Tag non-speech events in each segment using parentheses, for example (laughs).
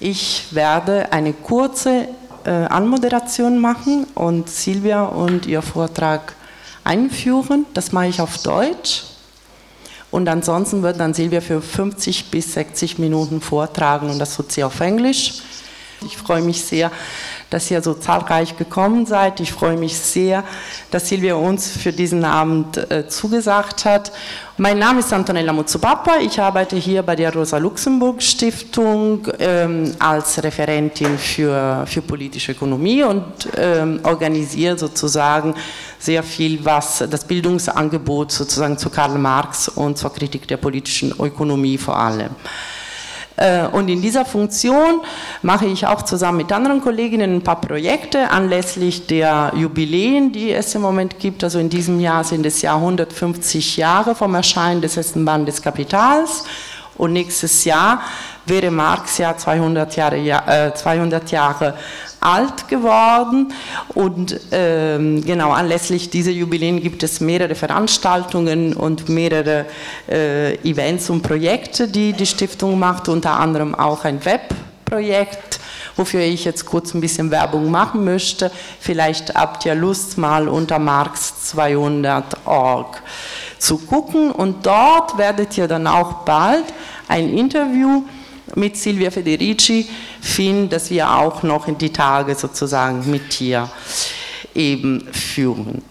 Ich werde eine kurze äh, Anmoderation machen und Silvia und ihr Vortrag einführen. Das mache ich auf Deutsch. Und ansonsten wird dann Silvia für 50 bis 60 Minuten vortragen und das tut sie auf Englisch. Ich freue mich sehr, dass ihr so zahlreich gekommen seid. Ich freue mich sehr, dass Silvia uns für diesen Abend äh, zugesagt hat. Mein Name ist Antonella Muzzupappa. Ich arbeite hier bei der Rosa-Luxemburg-Stiftung ähm, als Referentin für, für politische Ökonomie und ähm, organisiere sozusagen sehr viel, was das Bildungsangebot sozusagen zu Karl Marx und zur Kritik der politischen Ökonomie vor allem. Äh, und in dieser Funktion mache ich auch zusammen mit anderen Kolleginnen ein paar Projekte anlässlich der Jubiläen, die es im Moment gibt. Also in diesem Jahr sind es ja 150 Jahre vom Erscheinen des ersten Band des Kapitals. Und nächstes Jahr wäre Marx ja 200 Jahre, äh, 200 Jahre alt geworden und ähm, genau anlässlich dieser Jubiläen gibt es mehrere Veranstaltungen und mehrere äh, Events und Projekte, die die Stiftung macht, unter anderem auch ein Webprojekt, wofür ich jetzt kurz ein bisschen Werbung machen möchte. Vielleicht habt ihr Lust mal unter marx200.org zu gucken und dort werdet ihr dann auch bald ein Interview mit Silvia Federici finden, dass wir auch noch in die Tage sozusagen mit ihr eben führen.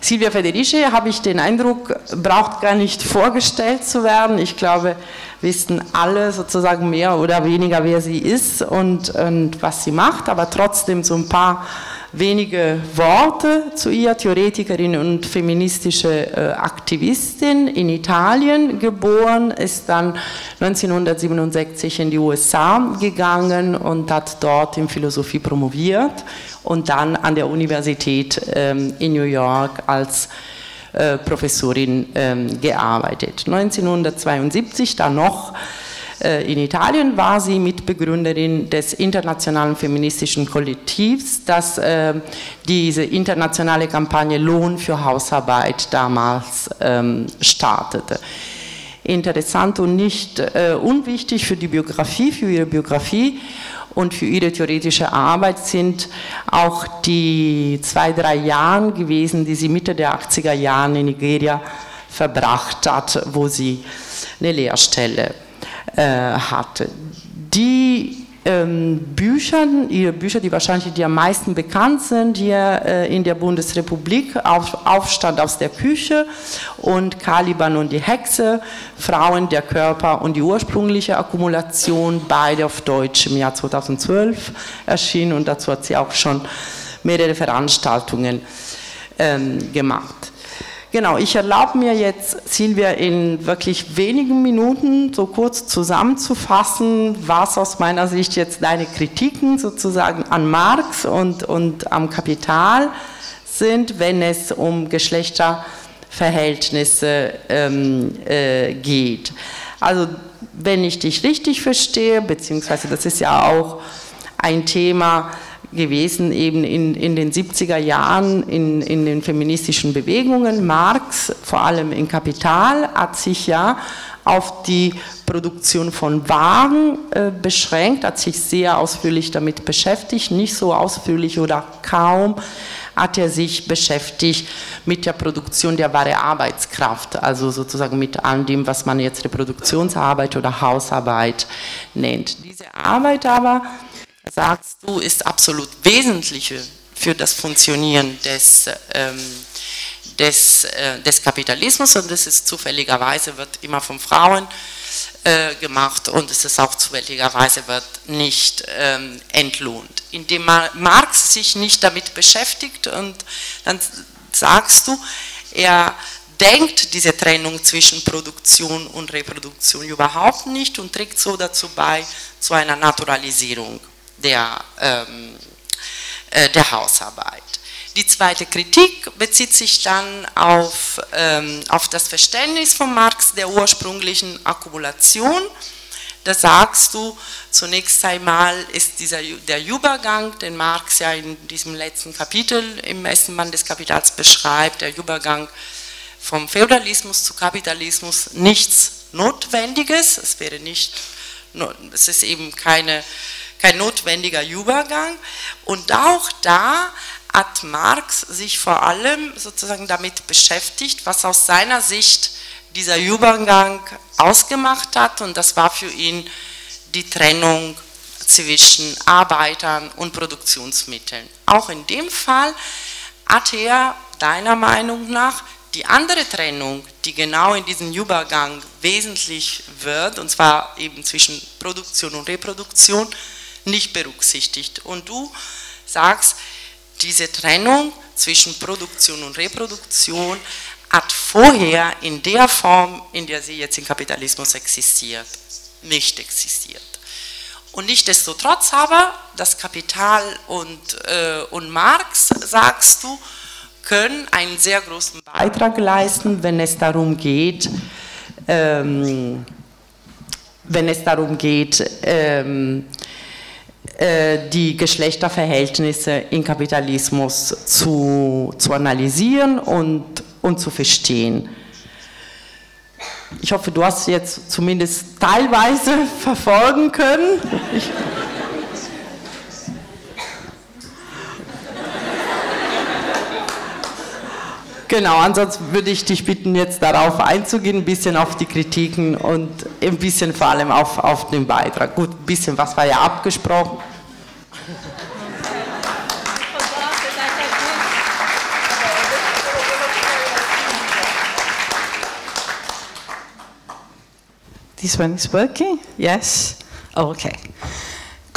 Silvia Federici, habe ich den Eindruck, braucht gar nicht vorgestellt zu werden. Ich glaube, wissen alle sozusagen mehr oder weniger, wer sie ist und, und was sie macht, aber trotzdem so ein paar wenige Worte zu ihr, Theoretikerin und feministische äh, Aktivistin in Italien geboren, ist dann 1967 in die USA gegangen und hat dort in Philosophie promoviert und dann an der Universität ähm, in New York als äh, Professorin ähm, gearbeitet. 1972 dann noch in Italien war sie Mitbegründerin des internationalen feministischen Kollektivs, das äh, diese internationale Kampagne Lohn für Hausarbeit damals ähm, startete. Interessant und nicht äh, unwichtig für die Biografie, für ihre Biografie und für ihre theoretische Arbeit sind auch die zwei, drei Jahre gewesen, die sie Mitte der 80er Jahre in Nigeria verbracht hat, wo sie eine Lehrstelle äh, hatte. Die ähm, Bücher, ihre Bücher, die wahrscheinlich die am meisten bekannt sind hier äh, in der Bundesrepublik, Auf, Aufstand aus der Küche und Caliban und die Hexe, Frauen, der Körper und die ursprüngliche Akkumulation, beide auf Deutsch im Jahr 2012 erschienen und dazu hat sie auch schon mehrere Veranstaltungen ähm, gemacht. Genau, ich erlaube mir jetzt, Silvia, in wirklich wenigen Minuten so kurz zusammenzufassen, was aus meiner Sicht jetzt deine Kritiken sozusagen an Marx und, und am Kapital sind, wenn es um Geschlechterverhältnisse ähm, äh, geht. Also, wenn ich dich richtig verstehe, beziehungsweise das ist ja auch ein Thema, gewesen, eben in, in den 70er Jahren in, in den feministischen Bewegungen. Marx, vor allem in Kapital, hat sich ja auf die Produktion von Waren äh, beschränkt, hat sich sehr ausführlich damit beschäftigt, nicht so ausführlich oder kaum hat er sich beschäftigt mit der Produktion der wahre Arbeitskraft, also sozusagen mit all dem, was man jetzt Reproduktionsarbeit oder Hausarbeit nennt. Diese Arbeit aber sagst du, ist absolut wesentliche für das Funktionieren des, ähm, des, äh, des Kapitalismus und das ist zufälligerweise, wird immer von Frauen äh, gemacht und es ist auch zufälligerweise wird nicht ähm, entlohnt. Indem Marx sich nicht damit beschäftigt und dann sagst du, er denkt diese Trennung zwischen Produktion und Reproduktion überhaupt nicht und trägt so dazu bei zu einer Naturalisierung der, ähm, äh, der Hausarbeit. Die zweite Kritik bezieht sich dann auf, ähm, auf das Verständnis von Marx der ursprünglichen Akkumulation. Da sagst du, zunächst einmal ist dieser, der Übergang, den Marx ja in diesem letzten Kapitel im ersten Band des Kapitals beschreibt, der Übergang vom Feudalismus zu Kapitalismus nichts Notwendiges. Es wäre nicht, es ist eben keine kein notwendiger Übergang. Und auch da hat Marx sich vor allem sozusagen damit beschäftigt, was aus seiner Sicht dieser Übergang ausgemacht hat. Und das war für ihn die Trennung zwischen Arbeitern und Produktionsmitteln. Auch in dem Fall hat er deiner Meinung nach die andere Trennung, die genau in diesem Übergang wesentlich wird, und zwar eben zwischen Produktion und Reproduktion, nicht berücksichtigt. Und du sagst, diese Trennung zwischen Produktion und Reproduktion hat vorher in der Form, in der sie jetzt im Kapitalismus existiert, nicht existiert. Und nichtsdestotrotz aber, das Kapital und, äh, und Marx, sagst du, können einen sehr großen Beitrag leisten, wenn es darum geht, ähm, wenn es darum geht, ähm, äh, die Geschlechterverhältnisse im Kapitalismus zu, zu analysieren und, und zu verstehen. Ich hoffe, du hast jetzt zumindest teilweise (laughs) verfolgen können. Ich Genau, ansonsten würde ich dich bitten, jetzt darauf einzugehen, ein bisschen auf die Kritiken und ein bisschen vor allem auf, auf den Beitrag. Gut, ein bisschen was war ja abgesprochen. This one is working? Yes? Okay.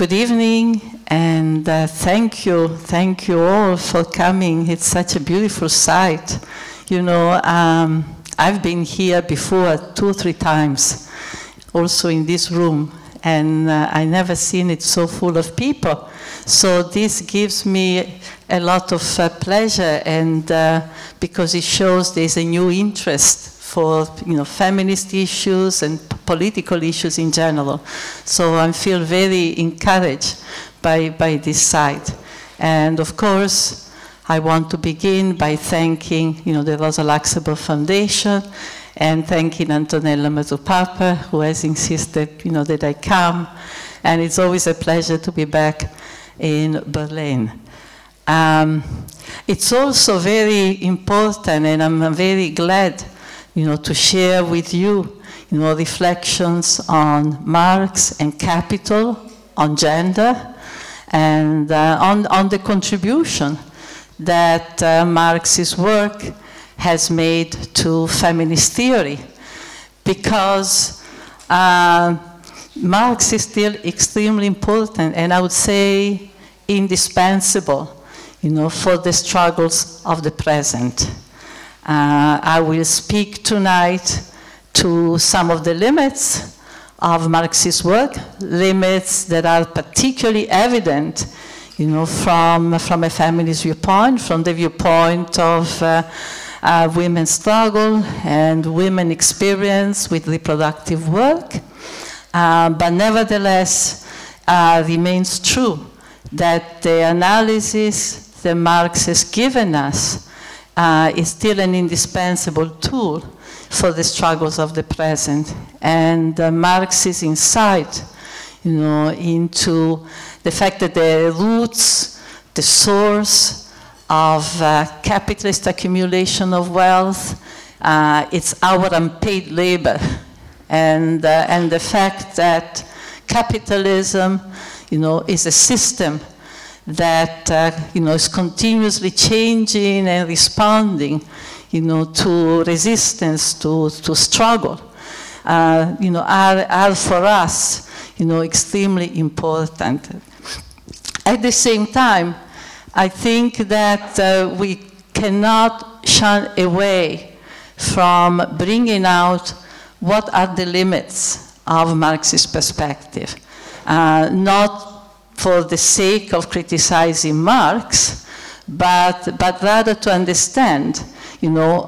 Good evening and uh, thank you, thank you all for coming. It's such a beautiful sight. You know, um, I've been here before two or three times, also in this room, and uh, I never seen it so full of people. So this gives me a lot of uh, pleasure, and uh, because it shows there's a new interest for you know feminist issues and political issues in general. So I feel very encouraged by, by this sight. And of course, I want to begin by thanking you know, the Rosa Luxemburg Foundation and thanking Antonella Muzzupappa, who has insisted you know, that I come. And it's always a pleasure to be back in Berlin. Um, it's also very important, and I'm very glad you know, to share with you, you know, reflections on Marx and capital, on gender, and uh, on, on the contribution that uh, Marx's work has made to feminist theory. Because uh, Marx is still extremely important, and I would say indispensable, you know, for the struggles of the present. Uh, I will speak tonight to some of the limits of Marxist work, limits that are particularly evident you know, from, from a feminist viewpoint, from the viewpoint of uh, uh, women's struggle and women experience with reproductive work. Uh, but nevertheless, uh, remains true that the analysis that Marx has given us uh, is still an indispensable tool for the struggles of the present. And uh, Marx's insight, you know, into the fact that the roots, the source of uh, capitalist accumulation of wealth, uh, it's our unpaid labor. And, uh, and the fact that capitalism, you know, is a system that uh, you know is continuously changing and responding, you know, to resistance, to, to struggle, uh, you know, are, are for us, you know, extremely important. At the same time, I think that uh, we cannot shun away from bringing out what are the limits of Marxist perspective. Uh, not for the sake of criticizing Marx, but, but rather to understand, you know,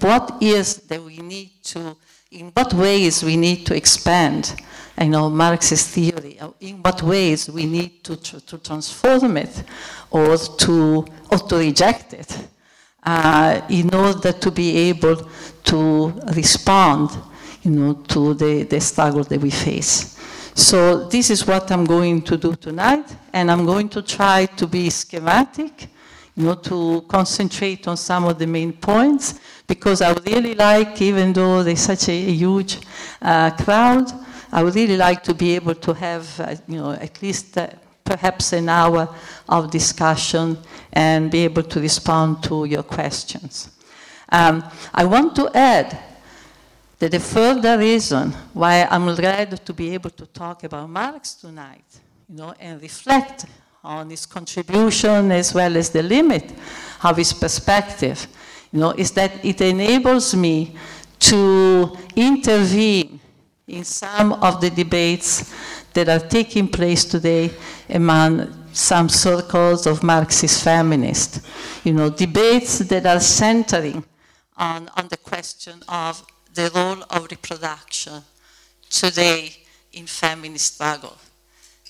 what is that we need to, in what ways we need to expand, you know, Marxist theory, in what ways we need to, to transform it or to, or to reject it uh, in order to be able to respond, you know, to the, the struggle that we face. So this is what I'm going to do tonight, and I'm going to try to be schematic, you know, to concentrate on some of the main points, because I would really like, even though there's such a huge uh, crowd, I would really like to be able to have, uh, you know, at least uh, perhaps an hour of discussion and be able to respond to your questions. Um, I want to add that the further reason why I'm glad to be able to talk about Marx tonight, you know, and reflect on his contribution as well as the limit of his perspective, you know, is that it enables me to intervene in some of the debates that are taking place today among some circles of Marxist feminists. You know, debates that are centering on, on the question of the role of reproduction today in feminist struggle.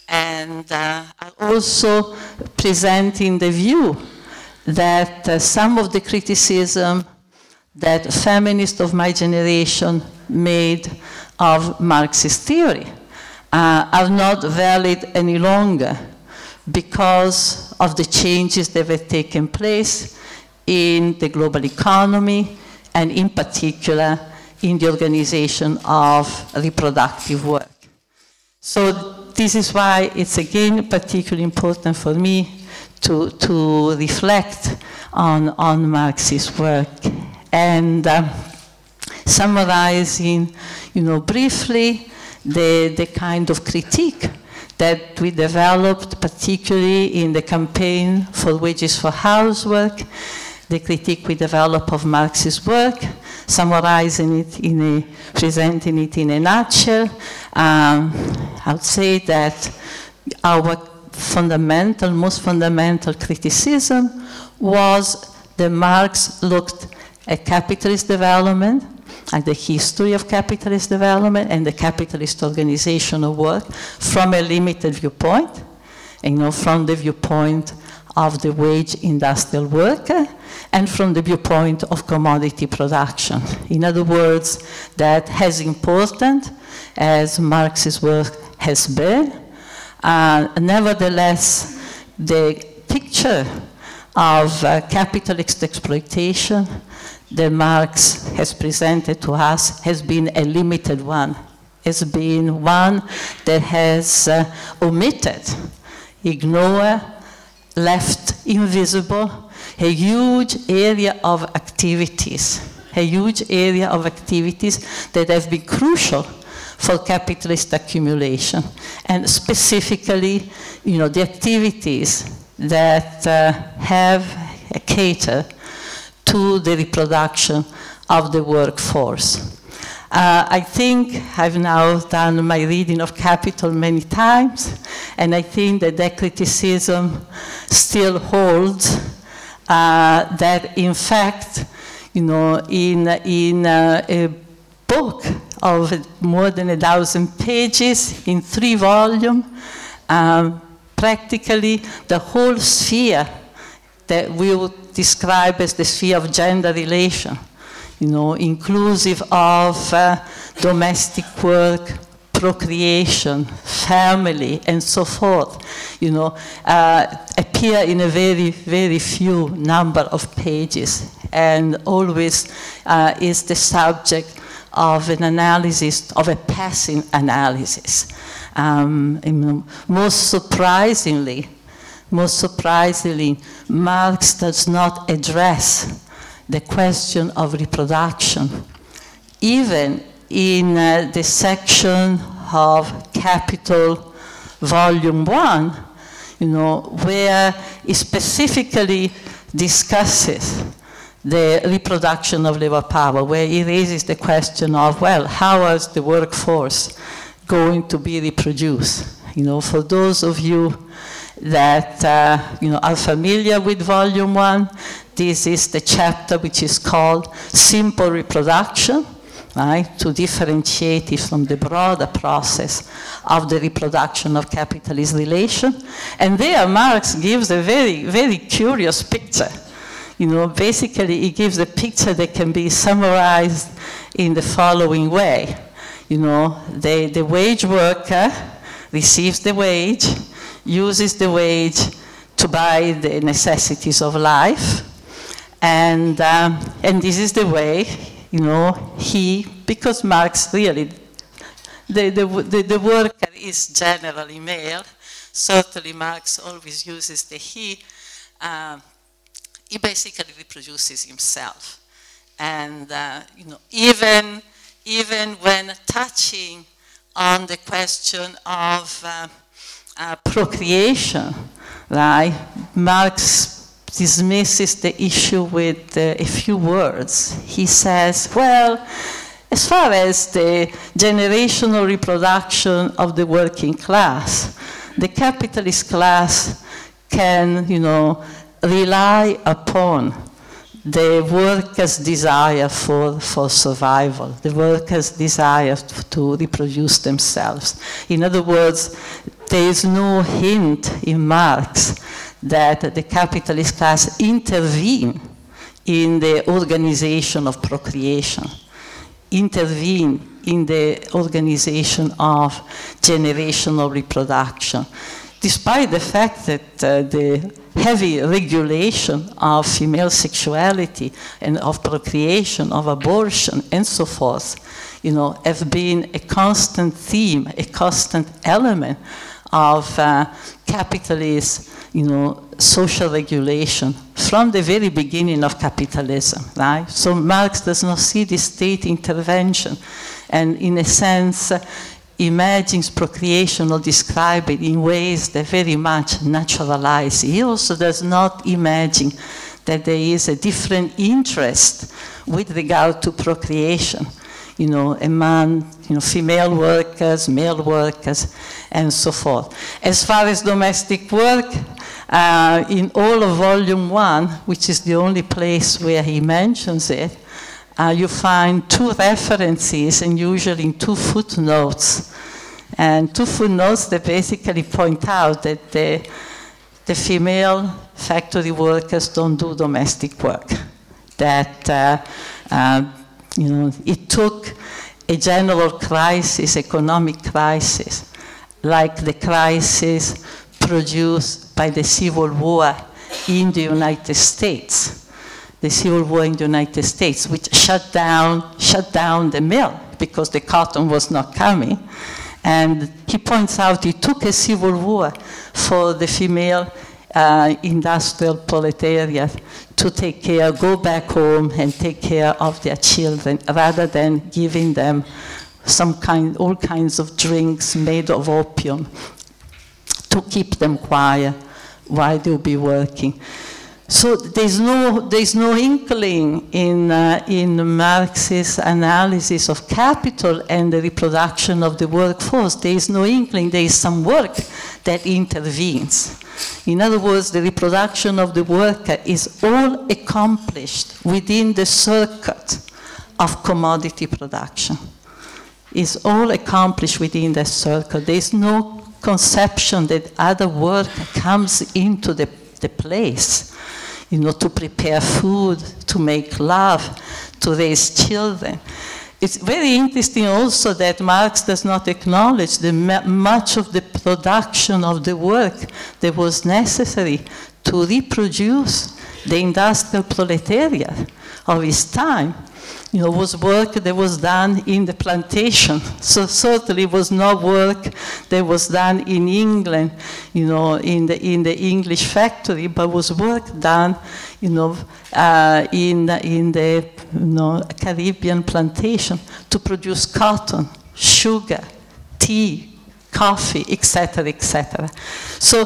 And uh, also presenting the view that uh, some of the criticism that feminists of my generation made of Marxist theory uh, are not valid any longer because of the changes that have taken place in the global economy and in particular in the organization of reproductive work. So this is why it's again particularly important for me to, to reflect on, on Marxist work. And uh, summarizing, you know, briefly the, the kind of critique that we developed, particularly in the campaign for wages for housework, the critique we developed of Marx's work, summarizing it in a, presenting it in a nutshell. Um, I would say that our fundamental, most fundamental criticism was that Marx looked at capitalist development and the history of capitalist development and the capitalist organization of work from a limited viewpoint, you know, from the viewpoint of the wage industrial worker and from the viewpoint of commodity production. In other words, that as important as Marx's work has been, uh, nevertheless, the picture of uh, capitalist exploitation that Marx has presented to us has been a limited one, It has been one that has uh, omitted, ignored, left invisible a huge area of activities, a huge area of activities that have been crucial for capitalist accumulation, and specifically, you know, the activities that uh, have a cater to the reproduction of the workforce. Uh, I think I've now done my reading of Capital many times, and I think that that criticism still holds uh, that, in fact, you know, in, in uh, a book of more than a thousand pages in three volumes, um, practically the whole sphere that we would describe as the sphere of gender relation, you know, inclusive of uh, domestic work, procreation, family, and so forth, you know, uh, appear in a very, very few number of pages and always uh, is the subject of an analysis, of a passing analysis. Um, most surprisingly, most surprisingly, Marx does not address the question of reproduction. Even in uh, the section of Capital, Volume 1, you know, where he specifically discusses the reproduction of labor power, where he raises the question of, well, how is the workforce going to be reproduced? You know, for those of you that uh, you know, are familiar with volume one. This is the chapter which is called Simple Reproduction, right, to differentiate it from the broader process of the reproduction of capitalist relation. And there Marx gives a very, very curious picture. You know, basically he gives a picture that can be summarized in the following way. You know, the, the wage worker receives the wage, uses the wage to buy the necessities of life, and, um, and this is the way, you know, he, because Marx really, the, the, the, the worker is generally male, certainly Marx always uses the he, uh, he basically reproduces himself. And, uh, you know, even, even when touching on the question of uh, uh, procreation, right, Marx dismisses the issue with uh, a few words. He says, well, as far as the generational reproduction of the working class, the capitalist class can, you know, rely upon the workers' desire for, for survival, the workers' desire to reproduce themselves. In other words, there is no hint in Marx that the capitalist class intervene in the organization of procreation, intervene in the organization of generational reproduction, despite the fact that uh, the heavy regulation of female sexuality and of procreation, of abortion, and so forth, you know, have been a constant theme, a constant element of uh, capitalist, you know, social regulation from the very beginning of capitalism, right? So Marx does not see the state intervention and in a sense imagines procreation or describe it in ways that very much naturalize. He also does not imagine that there is a different interest with regard to procreation. You know, a man, you know, female workers, male workers, and so forth. As far as domestic work, uh, in all of Volume 1, which is the only place where he mentions it, uh, you find two references and usually in two footnotes. And two footnotes that basically point out that the, the female factory workers don't do domestic work. That uh, uh, you know, it took a general crisis, economic crisis, like the crisis produced by the Civil War in the United States the Civil War in the United States, which shut down, shut down the mill because the cotton was not coming. And he points out it took a civil war for the female uh, industrial proletariat to take care, go back home and take care of their children rather than giving them some kind, all kinds of drinks made of opium to keep them quiet while they'll be working. So there's no, there's no inkling in, uh, in Marx's analysis of capital and the reproduction of the workforce. There is no inkling, there is some work that intervenes. In other words, the reproduction of the worker is all accomplished within the circuit of commodity production. Is all accomplished within the circle. There is no conception that other work comes into the, the place you know, to prepare food, to make love, to raise children. It's very interesting also that Marx does not acknowledge the much of the production of the work that was necessary to reproduce the industrial proletariat of his time you know, was work that was done in the plantation. So certainly was not work that was done in England, you know, in the, in the English factory, but was work done, you know, uh, in, in the you know, Caribbean plantation to produce cotton, sugar, tea, coffee, etc., etc. So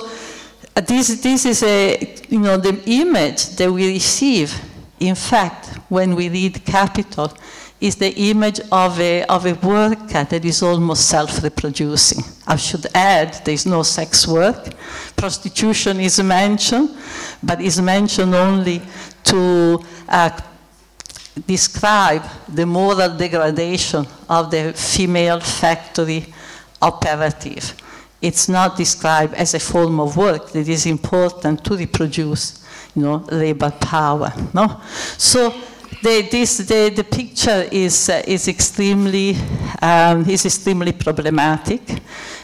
uh, this, this is a, you know, the image that we receive in fact, when we read capital, is the image of a, of a worker that is almost self reproducing. I should add, there is no sex work. Prostitution is mentioned, but is mentioned only to uh, describe the moral degradation of the female factory operative. It's not described as a form of work that is important to reproduce you know, labor power. No? So the, this, the, the picture is, uh, is, extremely, um, is extremely problematic.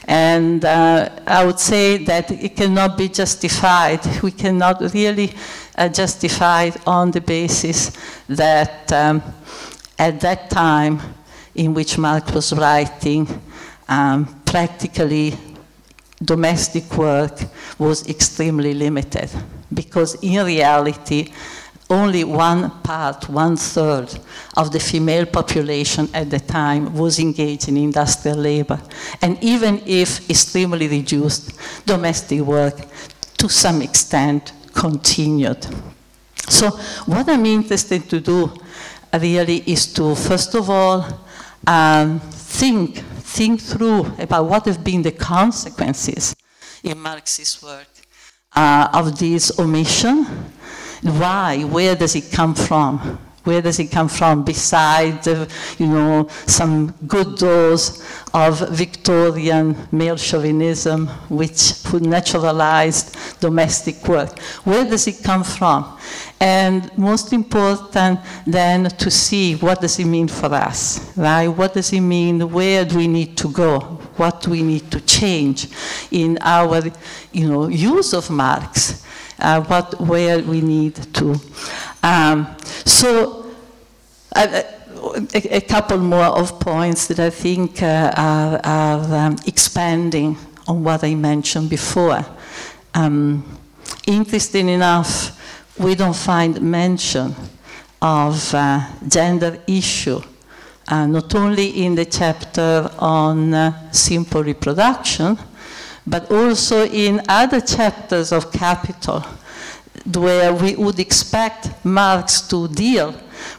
And uh, I would say that it cannot be justified. We cannot really uh, justify it on the basis that um, at that time in which Marx was writing, um, practically domestic work was extremely limited because in reality only one part, one third of the female population at the time was engaged in industrial labor. And even if extremely reduced, domestic work to some extent continued. So, what I'm interested to do really is to, first of all, um, think, think through about what have been the consequences in Marxist work uh, of this omission why? Where does it come from? Where does it come from besides, you know, some good dose of Victorian male chauvinism, which naturalized domestic work? Where does it come from? And most important then to see what does it mean for us, right? What does it mean? Where do we need to go? What we need to change in our, you know, use of Marx? uh, what, where we need to. Um, so, uh, a, a, couple more of points that I think uh, are, are um, expanding on what I mentioned before. Um, interesting enough, we don't find mention of uh, gender issue, uh, not only in the chapter on uh, simple reproduction, but also in other chapters of Capital, where we would expect Marx to deal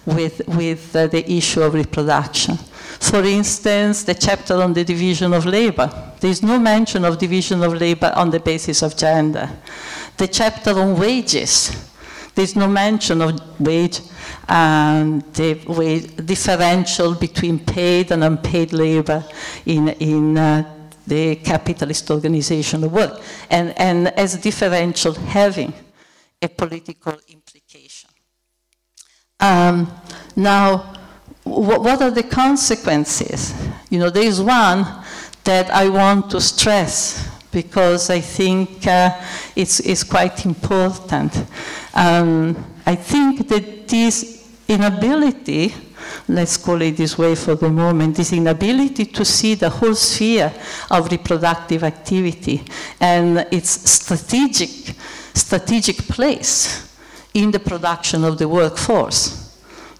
with, with uh, the issue of reproduction. For instance, the chapter on the division of labor. There is no mention of division of labor on the basis of gender. The chapter on wages. There is no mention of wage and the wage differential between paid and unpaid labor in, in uh, the capitalist organization of work, and, and as differential having a political implication. Um, now, what are the consequences? You know, there is one that I want to stress because I think uh, it's, it's quite important. Um, I think that this inability let's call it this way for the moment, this inability to see the whole sphere of reproductive activity and its strategic, strategic place in the production of the workforce.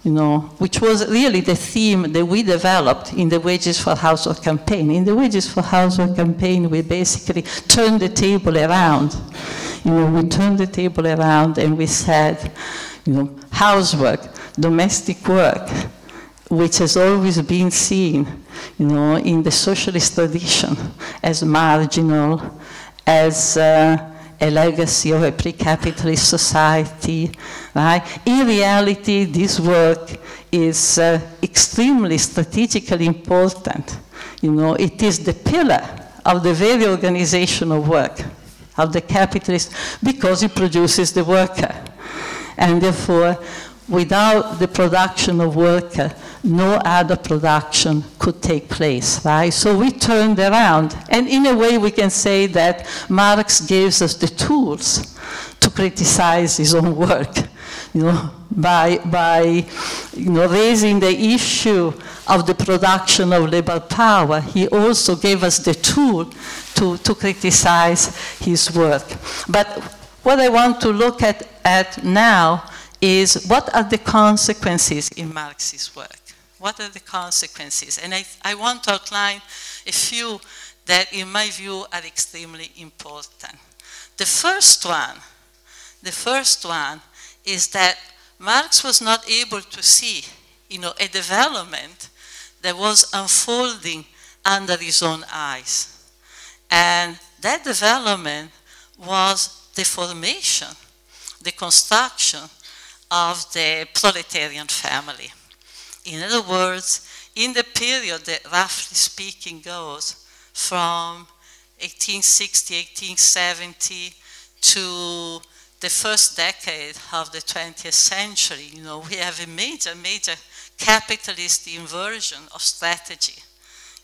You know, which was really the theme that we developed in the Wages for Housework campaign. In the Wages for Housework campaign, we basically turned the table around. You know, we turned the table around and we said, you know, housework, domestic work, which has always been seen, you know, in the socialist tradition as marginal, as uh, a legacy of a pre-capitalist society, right? In reality, this work is uh, extremely strategically important. You know, it is the pillar of the very organization of work, of the capitalist, because it produces the worker. And therefore, without the production of worker, no other production could take place, right? So we turned around. And in a way, we can say that Marx gives us the tools to criticize his own work, you know, by, by you know, raising the issue of the production of labor power. He also gave us the tool to, to criticize his work. But what I want to look at, at now is what are the consequences in Marx's work? What are the consequences? And I, I want to outline a few that, in my view, are extremely important. The first one, the first one is that Marx was not able to see, you know, a development that was unfolding under his own eyes. And that development was the formation, the construction of the proletarian family. In other words, in the period that roughly speaking goes from 1860, 1870 to the first decade of the 20th century, you know, we have a major, major capitalist inversion of strategy.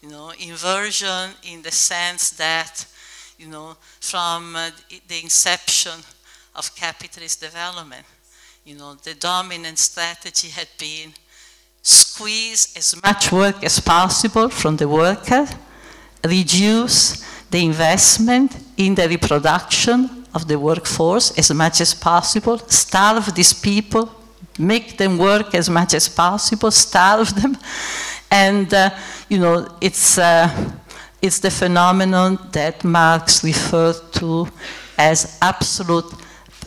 You know, inversion in the sense that, you know, from uh, the inception of capitalist development, you know, the dominant strategy had been squeeze as much work as possible from the worker, reduce the investment in the reproduction of the workforce as much as possible, starve these people, make them work as much as possible, starve (laughs) them. And, uh, you know, it's, uh, it's the phenomenon that Marx referred to as absolute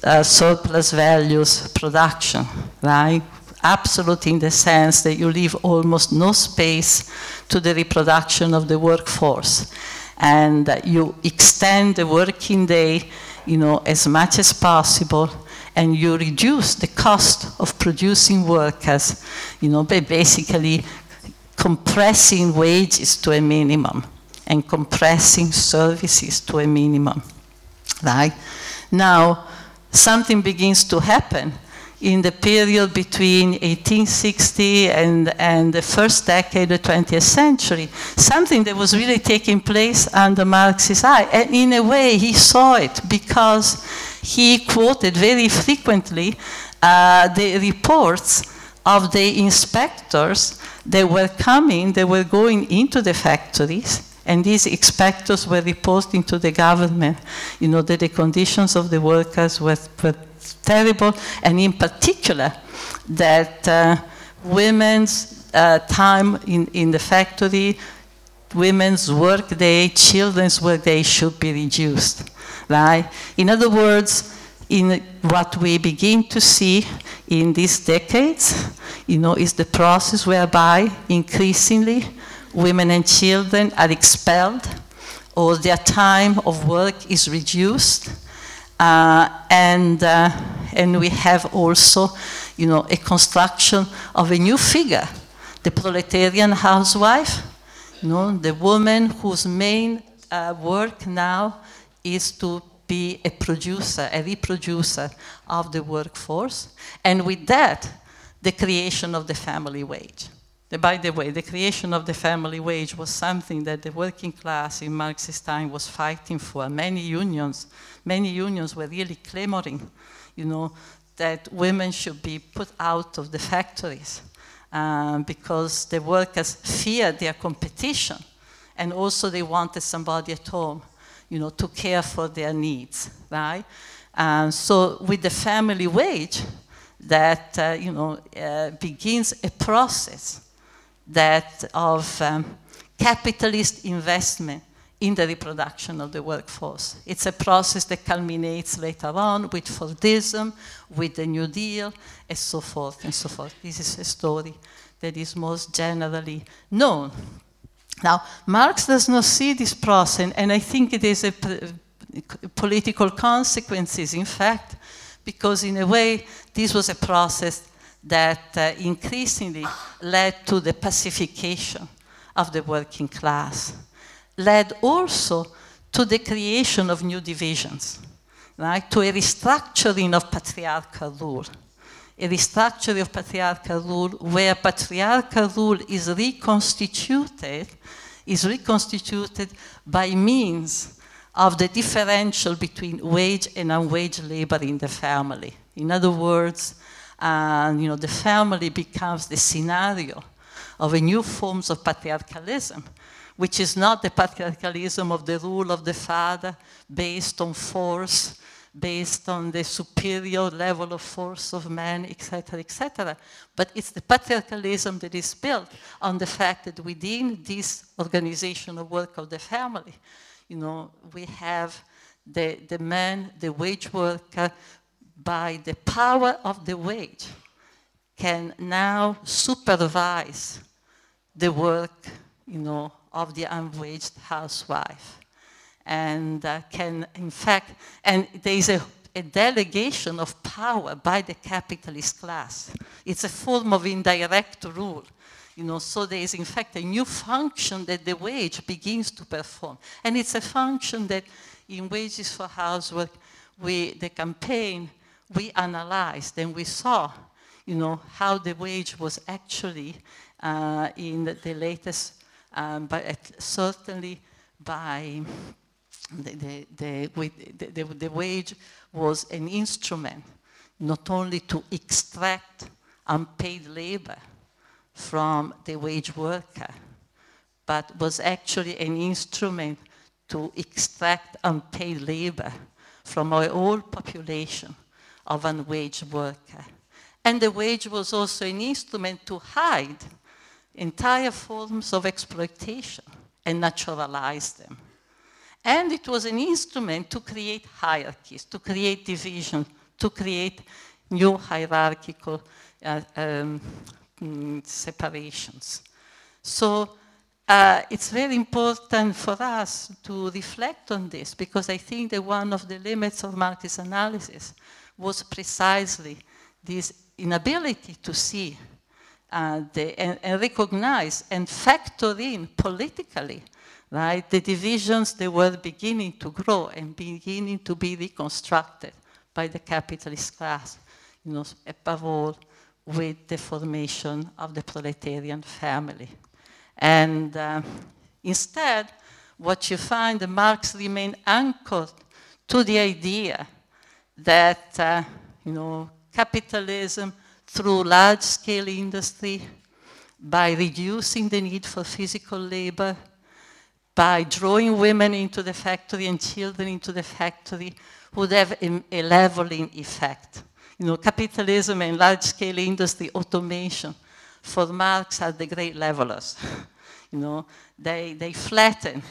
uh, surplus values production, right? Absolute in the sense that you leave almost no space to the reproduction of the workforce. And you extend the working day, you know, as much as possible and you reduce the cost of producing workers, you know, by basically compressing wages to a minimum and compressing services to a minimum, right? Now, something begins to happen in the period between 1860 and, and the first decade of the 20th century, something that was really taking place under Marx's eye. And in a way, he saw it because he quoted very frequently uh, the reports of the inspectors that were coming, they were going into the factories and these inspectors were reporting to the government, you know, that the conditions of the workers were, were terrible, and in particular, that uh, women's uh, time in, in the factory, women's work day, children's work day should be reduced, right? In other words, in what we begin to see in these decades, you know, is the process whereby increasingly women and children are expelled or their time of work is reduced. Uh, and, uh, and we have also, you know, a construction of a new figure, the proletarian housewife, you know, the woman whose main uh, work now is to be a producer, a reproducer of the workforce, and with that, the creation of the family wage. By the way, the creation of the family wage was something that the working class in Marx's time was fighting for. Many unions, many unions were really clamoring, you know, that women should be put out of the factories um, because the workers feared their competition, and also they wanted somebody at home, you know, to care for their needs, right? Um, so with the family wage, that uh, you know uh, begins a process that of um, capitalist investment in the reproduction of the workforce. It's a process that culminates later on with Fordism, with the New Deal, and so forth and so forth. This is a story that is most generally known. Now, Marx does not see this process, and I think it is a political consequences, in fact, because in a way, this was a process that uh, increasingly led to the pacification of the working class, led also to the creation of new divisions, right? to a restructuring of patriarchal rule. A restructuring of patriarchal rule where patriarchal rule is reconstituted, is reconstituted by means of the differential between wage and unwage labor in the family. In other words, and you know, the family becomes the scenario of a new forms of patriarchalism, which is not the patriarchalism of the rule of the father based on force, based on the superior level of force of man, etc., etc. But it's the patriarchalism that is built on the fact that within this organizational work of the family, you know, we have the, the man, the wage worker, by the power of the wage, can now supervise the work, you know, of the unwaged housewife. And uh, can, in fact, and there is a, a delegation of power by the capitalist class. It's a form of indirect rule. You know, so there is in fact a new function that the wage begins to perform. And it's a function that in wages for housework we, the campaign, we analyzed and we saw, you know, how the wage was actually uh, in the, the latest, um, but certainly by the, the, the, the, the wage was an instrument not only to extract unpaid labor from the wage worker, but was actually an instrument to extract unpaid labor from our whole population of unwaged worker. And the wage was also an instrument to hide entire forms of exploitation and naturalize them. And it was an instrument to create hierarchies, to create division, to create new hierarchical uh, um, mm, separations. So uh, it's very important for us to reflect on this because I think that one of the limits of Marx's analysis was precisely this inability to see uh, the, and, and, recognize and factor in politically right, the divisions that were beginning to grow and beginning to be reconstructed by the capitalist class, you know, above all with the formation of the proletarian family. And uh, instead, what you find, Marx remain anchored to the idea that, uh, you know, capitalism through large-scale industry, by reducing the need for physical labor, by drawing women into the factory and children into the factory, would have a, a leveling effect. You know, capitalism and large-scale industry automation for Marx are the great levelers. (laughs) you know, they, they flatten,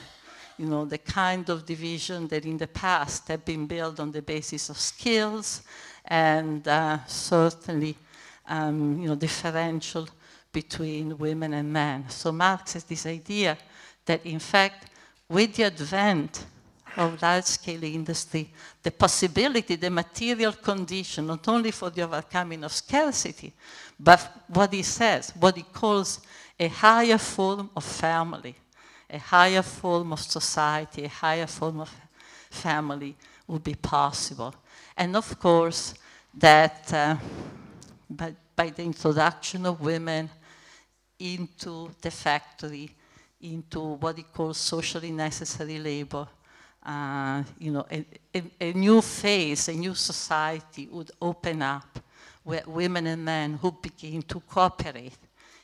you know, the kind of division that in the past have been built on the basis of skills and uh, certainly, um, you know, differential between women and men. So Marx has this idea that in fact, with the advent of large-scale industry, the possibility, the material condition, not only for the overcoming of scarcity, but what he says, what he calls a higher form of family, a higher form of society, a higher form of family would be possible. And of course, that uh, by, by the introduction of women into the factory, into what he calls socially necessary labor, uh, you know, a, a, a, new phase, a new society would open up where women and men who begin to cooperate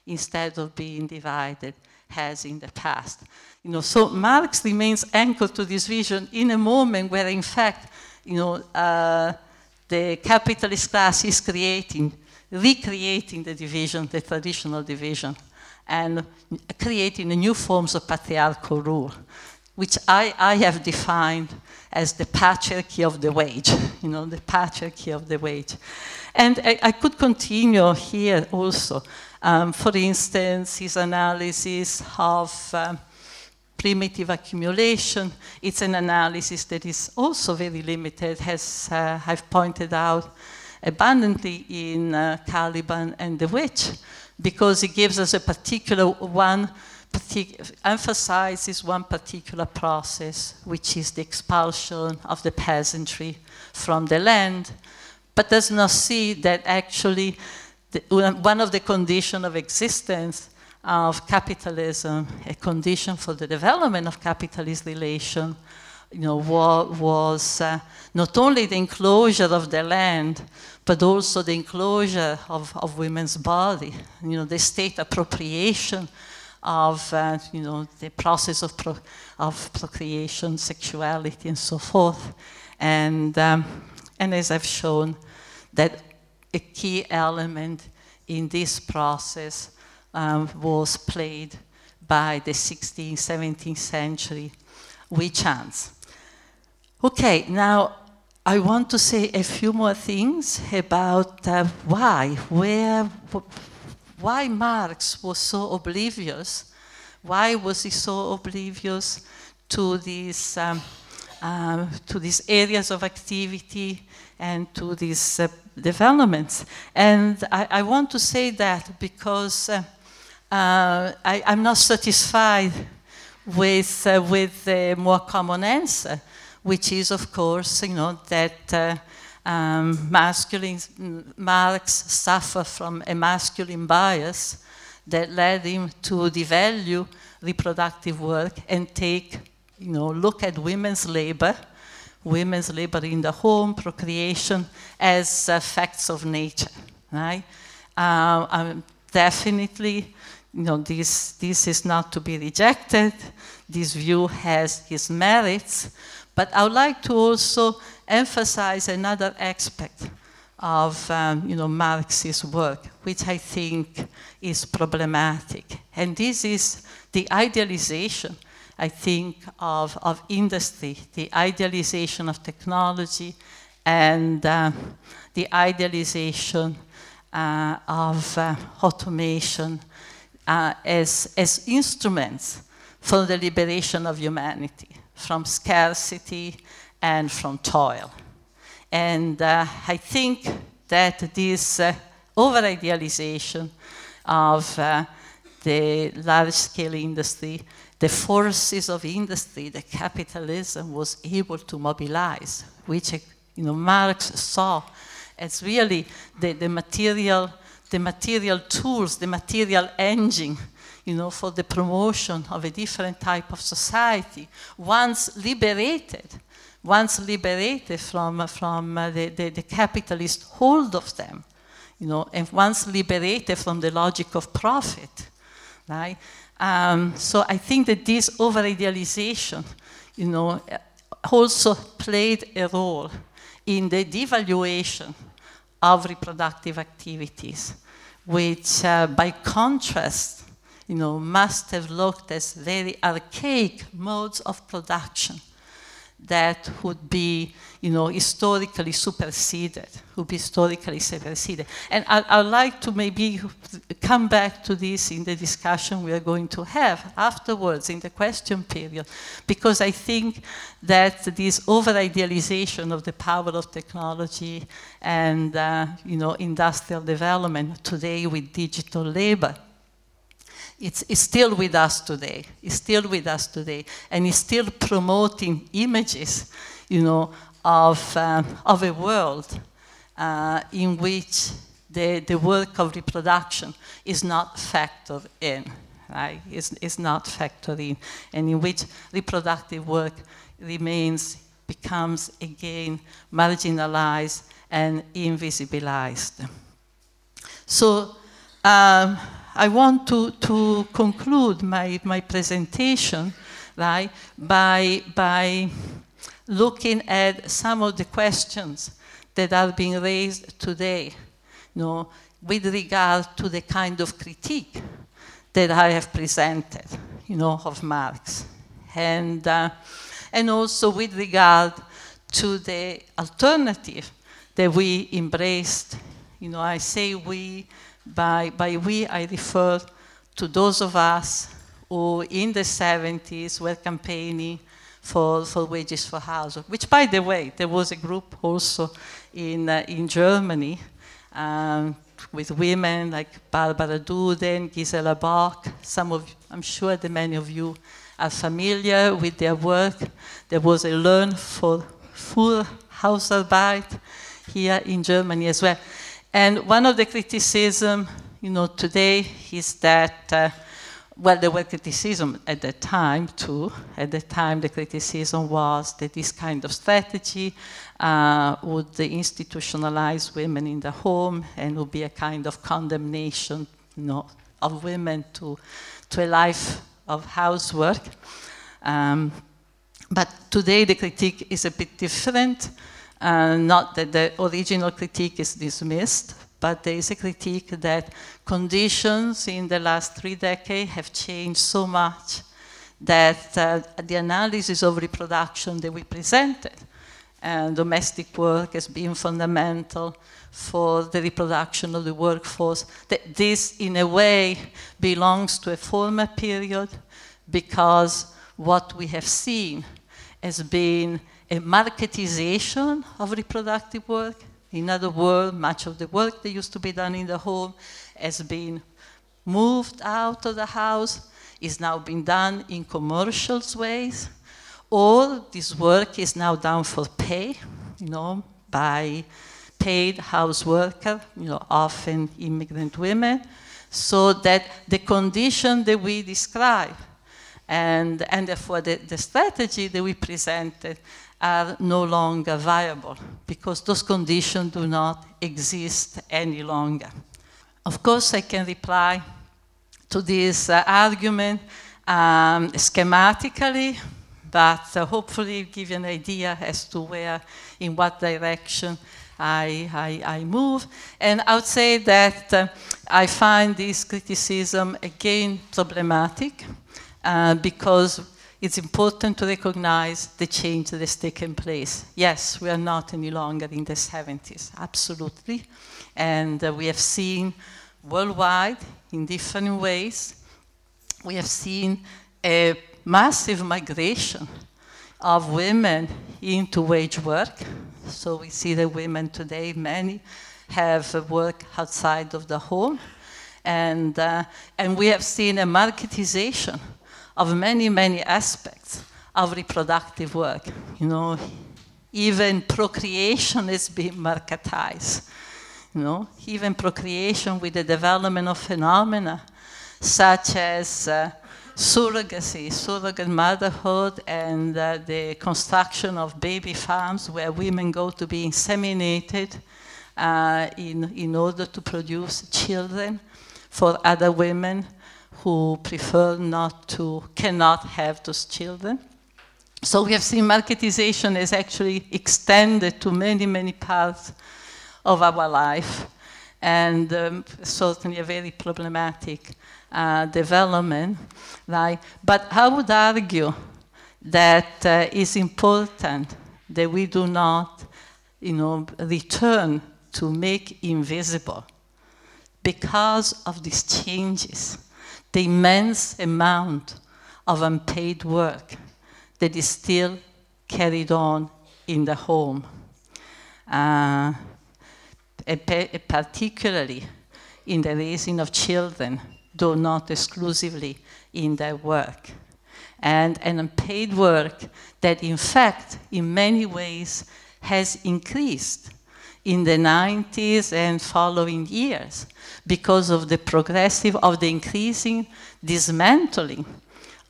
instead of being divided as in the past. You know, so Marx remains anchored to this vision in a moment where, in fact, you know, uh, the capitalist class is creating, recreating the division, the traditional division, and creating new forms of patriarchal rule which I, I have defined as the patriarchy of the wage, you know, the patriarchy of the wage. And I, I could continue here also. Um, for instance, his analysis of um, primitive accumulation. It's an analysis that is also very limited, as uh, I've pointed out abundantly in uh, Caliban and the Witch, because it gives us a particular one emphasizes one particular process, which is the expulsion of the peasantry from the land, but does not see that actually the, one of the conditions of existence of capitalism, a condition for the development of capitalist relation, you know, was uh, not only the enclosure of the land, but also the enclosure of, of women's body, you know, the state appropriation of uh, you know the process of, pro of procreation, sexuality, and so forth. And um, and as I've shown, that a key element in this process um, was played by the 16th, 17th century witch hunts. Okay, now I want to say a few more things about uh, why, where, why Marx was so oblivious, why was he so oblivious to these, um, uh, to these areas of activity and to these uh, developments. And I, I, want to say that because uh, uh I, am not satisfied with, uh, with the more common answer, which is, of course, you know, that uh, um, masculine Marx suffer from a masculine bias that led him to devalue reproductive work and take, you know, look at women's labor, women's labor in the home, procreation, as uh, facts of nature, right? Uh, um, definitely, you know, this, this is not to be rejected. This view has its merits, but I would like to also emphasize another aspect of um, you know, Marx's work, which I think is problematic. And this is the idealization, I think, of, of industry, the idealization of technology, and uh, the idealization uh, of uh, automation uh, as, as instruments for the liberation of humanity from scarcity and from toil. And uh, I think that this uh, over idealization of the large scale industry, the forces of industry that capitalism was able to mobilize, which you know, Marx saw as really the, the, material, the material tools, the material engine you know, for the promotion of a different type of society, once liberated once liberated from, from uh, the, the, the, capitalist hold of them, you know, and once liberated from the logic of profit, right? Um, so I think that this over-idealization, you know, also played a role in the devaluation of reproductive activities, which, uh, by contrast, you know, must have looked as very archaic modes of production that would be, you know, historically superseded, would be historically superseded. And I, would like to maybe come back to this in the discussion we are going to have afterwards in the question period, because I think that this over-idealization of the power of technology and, uh, you know, industrial development today with digital labor it's, it's, still with us today. It's still with us today. And it's still promoting images, you know, of, um, of a world uh, in which the, the work of reproduction is not factored in, right? It's, it's not factored in. And in which reproductive work remains, becomes again marginalized and invisibilized. So, um, I want to, to conclude my, my presentation right, by, by looking at some of the questions that are being raised today you know, with regard to the kind of critique that I have presented you know, of Marx. And, uh, and also with regard to the alternative that we embraced. You know, I say we by, by we, I refer to those of us who in the 70s were campaigning for, for wages for housework, which, by the way, there was a group also in, uh, in Germany um, with women like Barbara Duden, Gisela Bock. Some of, I'm sure that many of you are familiar with their work. There was a Learn for Full Hausarbeit here in Germany as well. And one of the criticism, you know, today is that, uh, well, there were criticism at the time too. At the time, the criticism was that this kind of strategy uh, would institutionalize women in the home and would be a kind of condemnation, you know, of women to, to a life of housework. Um, but today the critique is a bit different. Uh, not that the original critique is dismissed, but there is a critique that conditions in the last three decades have changed so much that uh, the analysis of reproduction that we presented and domestic work as being fundamental for the reproduction of the workforce, that this in a way belongs to a former period because what we have seen has been a marketization of reproductive work. In other words, much of the work that used to be done in the home has been moved out of the house, is now being done in commercial ways, All this work is now done for pay, you know, by paid house worker, you know, often immigrant women, so that the condition that we describe and, and therefore the, the strategy that we presented are no longer viable because those conditions do not exist any longer. Of course, I can reply to this uh, argument um, schematically, but uh, hopefully give you an idea as to where, in what direction I, I, I move. And I would say that uh, I find this criticism again problematic uh, because it's important to recognize the change that has taken place. Yes, we are not any longer in the 70s, absolutely. And uh, we have seen worldwide in different ways, we have seen a massive migration of women into wage work. So we see that women today, many, have work outside of the home. And, uh, and we have seen a marketization of many, many aspects of reproductive work. You know, even procreation is being marketized. You know, even procreation with the development of phenomena such as uh, surrogacy, surrogate motherhood, and uh, the construction of baby farms where women go to be inseminated uh, in, in order to produce children for other women who prefer not to, cannot have those children. So we have seen marketization is actually extended to many, many parts of our life, and um, certainly a very problematic uh, development. Right? But I would argue that uh, it's important that we do not, you know, return to make invisible because of these changes the immense amount of unpaid work that is still carried on in the home, uh, particularly in the raising of children, though not exclusively in their work. And an unpaid work that, in fact, in many ways has increased in the 90s and following years because of the progressive, of the increasing dismantling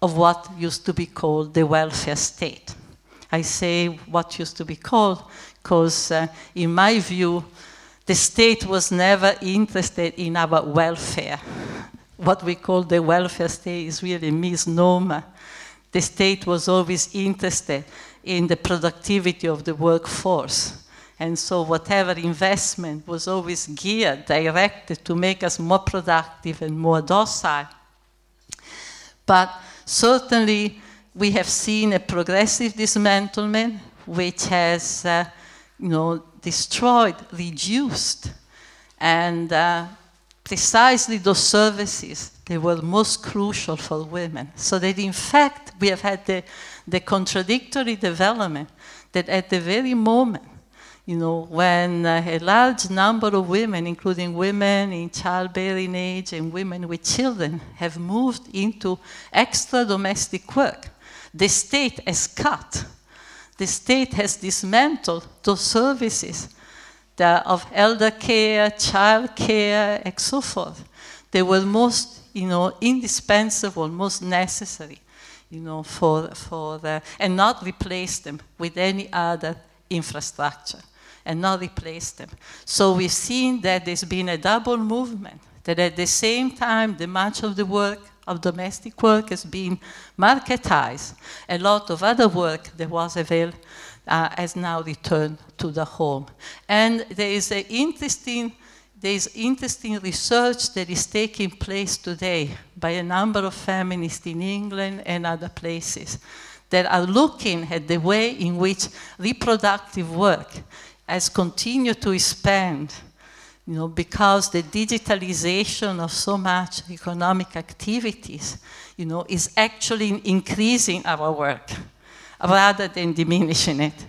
of what used to be called the welfare state. I say what used to be called because, uh, in my view, the state was never interested in our welfare. What we call the welfare state is really a misnomer. The state was always interested in the productivity of the workforce and so whatever investment was always geared, directed to make us more productive and more docile. But certainly we have seen a progressive dismantlement which has, uh, you know, destroyed, reduced, and uh, precisely those services that were most crucial for women. So that in fact we have had the, the contradictory development that at the very moment you know, when uh, a large number of women, including women in childbearing age and women with children, have moved into extra domestic work, the state has cut. The state has dismantled those services of elder care, child care, and so forth. They were most, you know, indispensable, most necessary, you know, for, for the, and not replace them with any other infrastructure and not replace them. So we've seen that there's been a double movement, that at the same time, the much of the work of domestic work has been marketized. A lot of other work that was available uh, has now returned to the home. And there is an interesting there is interesting research that is taking place today by a number of feminists in England and other places that are looking at the way in which reproductive work has continued to expand, you know, because the digitalization of so much economic activities, you know, is actually increasing our work rather than diminishing it.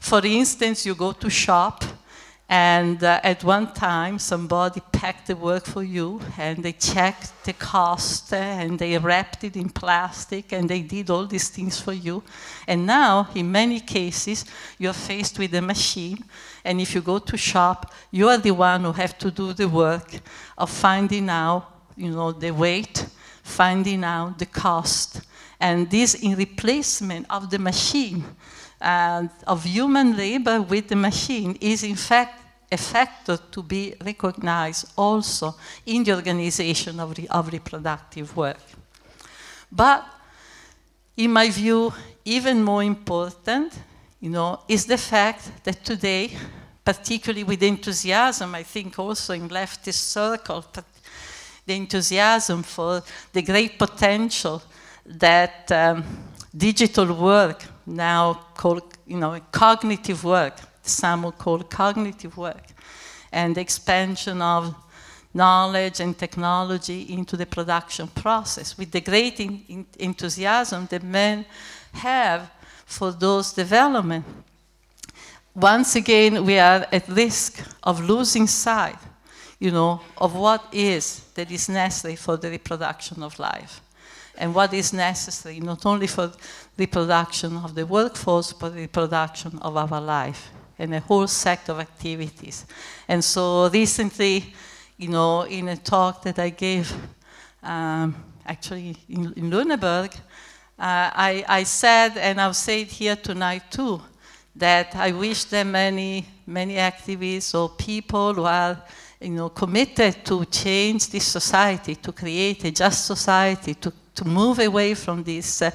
For instance, you go to shop And uh, at one time, somebody packed the work for you and they checked the cost and they wrapped it in plastic and they did all these things for you. And now, in many cases, you're faced with a machine. And if you go to shop, you are the one who have to do the work of finding out, you know, the weight, finding out the cost. And this in replacement of the machine uh, of human labor with the machine is in fact a factor to be recognized also in the organization of, re of reproductive work. But in my view, even more important, you know, is the fact that today, particularly with enthusiasm, I think also in leftist circles, the enthusiasm for the great potential that um, digital work now called, you know, cognitive work, some will call cognitive work, and the expansion of knowledge and technology into the production process. With the great in, enthusiasm that men have for those development. Once again, we are at risk of losing sight, you know, of what is that is necessary for the reproduction of life and what is necessary not only for the production of the workforce, but the production of our life and a whole set of activities. And so recently, you know, in a talk that I gave, um, actually in, in Lüneburg, uh, I, I said, and I'll say it here tonight too, that I wish that many, many activists or people who are you know, committed to change this society, to create a just society, to to move away from this, uh,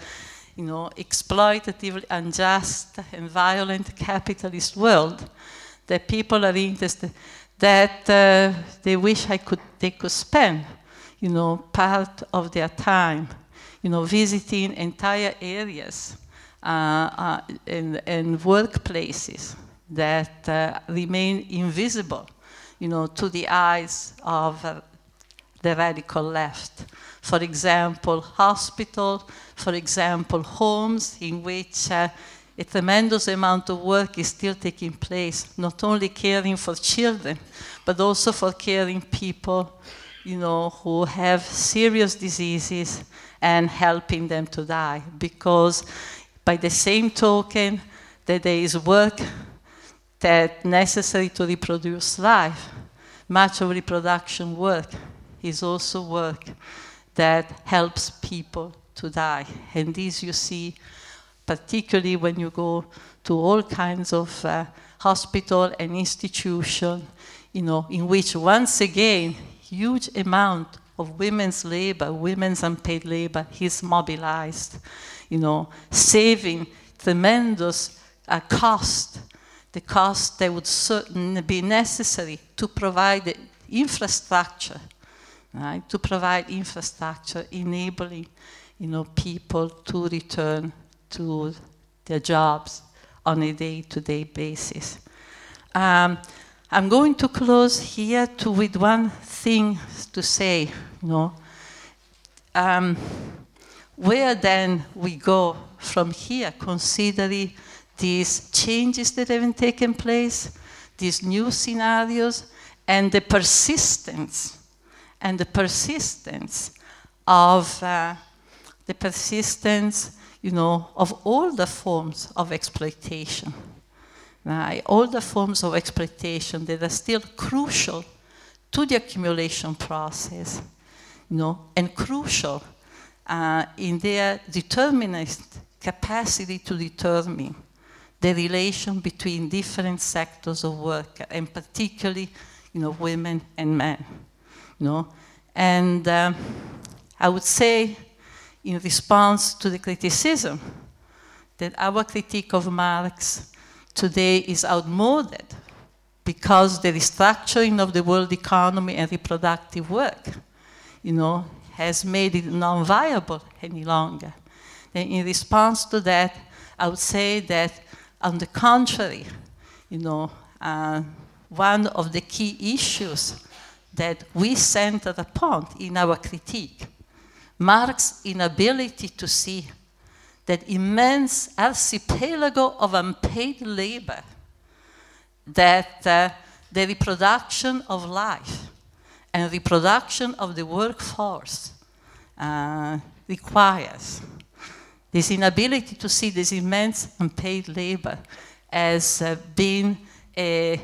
you know, exploitative, unjust, and violent capitalist world that people are interested, that uh, they wish I could, they could spend, you know, part of their time, you know, visiting entire areas uh, uh and, and, workplaces that uh, remain invisible, you know, to the eyes of uh, the radical left for example, hospital, for example, homes in which uh, a tremendous amount of work is still taking place, not only caring for children, but also for caring people, you know, who have serious diseases and helping them to die. Because by the same token that there is work that necessary to reproduce life, much of reproduction work is also work that helps people to die. And this you see particularly when you go to all kinds of uh, hospital and institution, you know, in which once again, huge amount of women's labor, women's unpaid labor is mobilized, you know, saving tremendous uh, cost, the cost that would certainly be necessary to provide the infrastructure right, to provide infrastructure enabling you know, people to return to their jobs on a day-to-day basis. Um, I'm going to close here to, with one thing to say, you know, um, where then we go from here, considering these changes that have taken place, these new scenarios, and the persistence and the persistence of uh, the persistence, you know, of all the forms of exploitation. Right? All the forms of exploitation that are still crucial to the accumulation process, you know, and crucial uh, in their determinist capacity to determine the relation between different sectors of work, and particularly, you know, women and men. No? And uh, I would say, in response to the criticism, that our critique of Marx today is outmoded because the restructuring of the world economy and reproductive work, you know, has made it non-viable any longer. And in response to that, I would say that, on the contrary, you know, uh, one of the key issues that we centered upon in our critique. Marx's inability to see that immense archipelago of unpaid labor that uh, the reproduction of life and reproduction of the workforce uh, requires this inability to see this immense unpaid labor as uh, being a, a,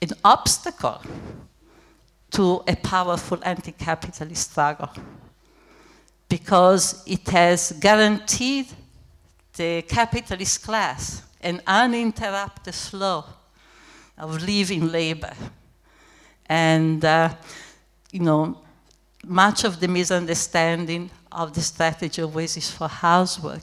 an obstacle to a powerful anti capitalist struggle because it has guaranteed the capitalist class an uninterrupted flow of living labor. And, uh, you know, much of the misunderstanding of the strategy of wages for housework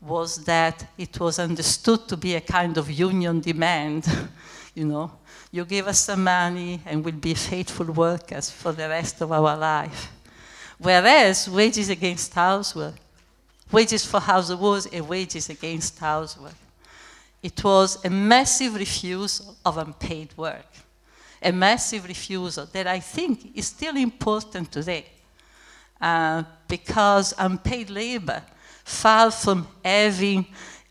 was that it was understood to be a kind of union demand. (laughs) you know, you give us some money and we'll be faithful workers for the rest of our life. Whereas wages against housework, wages for housework was a wages against housework. It was a massive refusal of unpaid work, a massive refusal that I think is still important today. Uh, because unpaid labor, far from having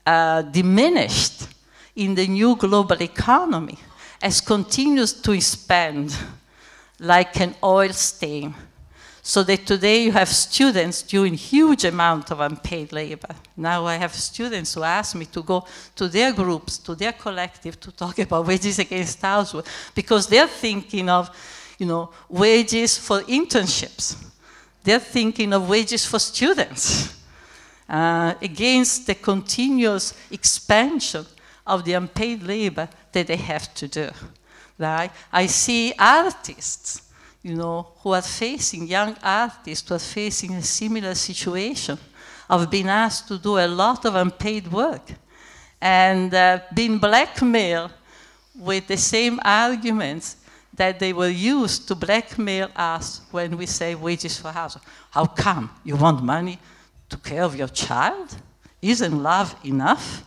uh, diminished in the new global economy, has continued to expand like an oil stain so that today you have students doing huge amount of unpaid labor. Now I have students who ask me to go to their groups, to their collective, to talk (laughs) about wages against housework, because they're thinking of, you know, wages for internships. They're thinking of wages for students uh, against the continuous expansion of the unpaid labor that they have to do. Right? I see artists you know, who are facing, young artists who are facing a similar situation of being asked to do a lot of unpaid work and uh, being blackmailed with the same arguments that they were used to blackmail us when we say wages for housing. How come? You want money to care of your child? Isn't love enough?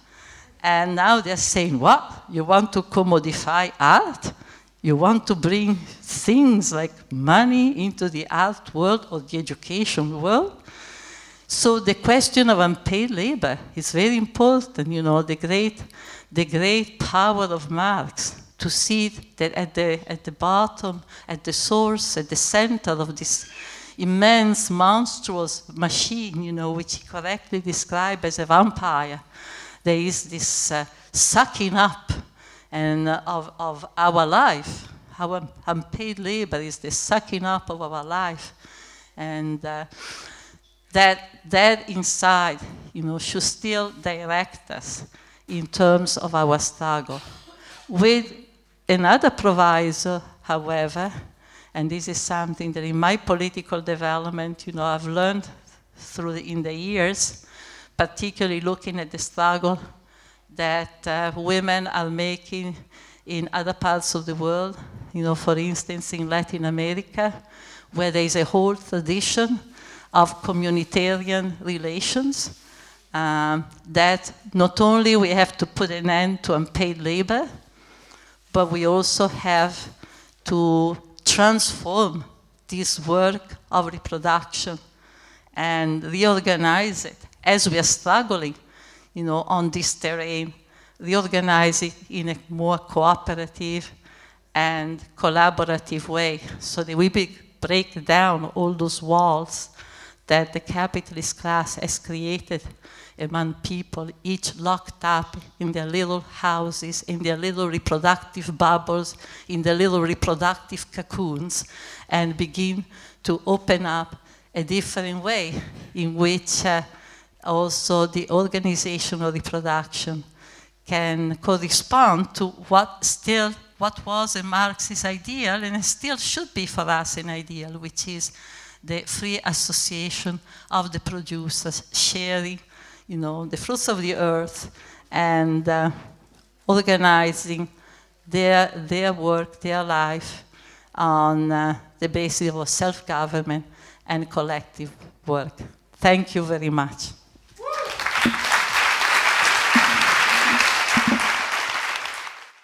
And now they're saying, what? You want to commodify art? You want to bring things like money into the art world or the education world. So the question of unpaid labor is very important. You know, the great, the great power of Marx to see that at the, at the bottom, at the source, at the center of this immense, monstrous machine, you know, which he correctly described as a vampire, there is this uh, sucking up and uh, of, of our life. Our unpaid labor is the sucking up of our life. And uh, that, that inside, you know, should still direct us in terms of our struggle. With another proviso, however, and this is something that in my political development, you know, I've learned through the, in the years, particularly looking at the struggle that uh, women are making in other parts of the world. You know, for instance, in Latin America, where there is a whole tradition of communitarian relations. Um, that not only we have to put an end to unpaid labor, but we also have to transform this work of reproduction and reorganize it as we are struggling you know, on this terrain, reorganize it in a more cooperative and collaborative way. So that we break down all those walls that the capitalist class has created among people, each locked up in their little houses, in their little reproductive bubbles, in their little reproductive cocoons, and begin to open up a different way in which uh, also the organization of the production can correspond to what still what was a Marxist ideal and still should be for us an ideal, which is the free association of the producers sharing, you know, the fruits of the earth and uh, organizing their, their work, their life on uh, the basis of self-government and collective work. Thank you very much you.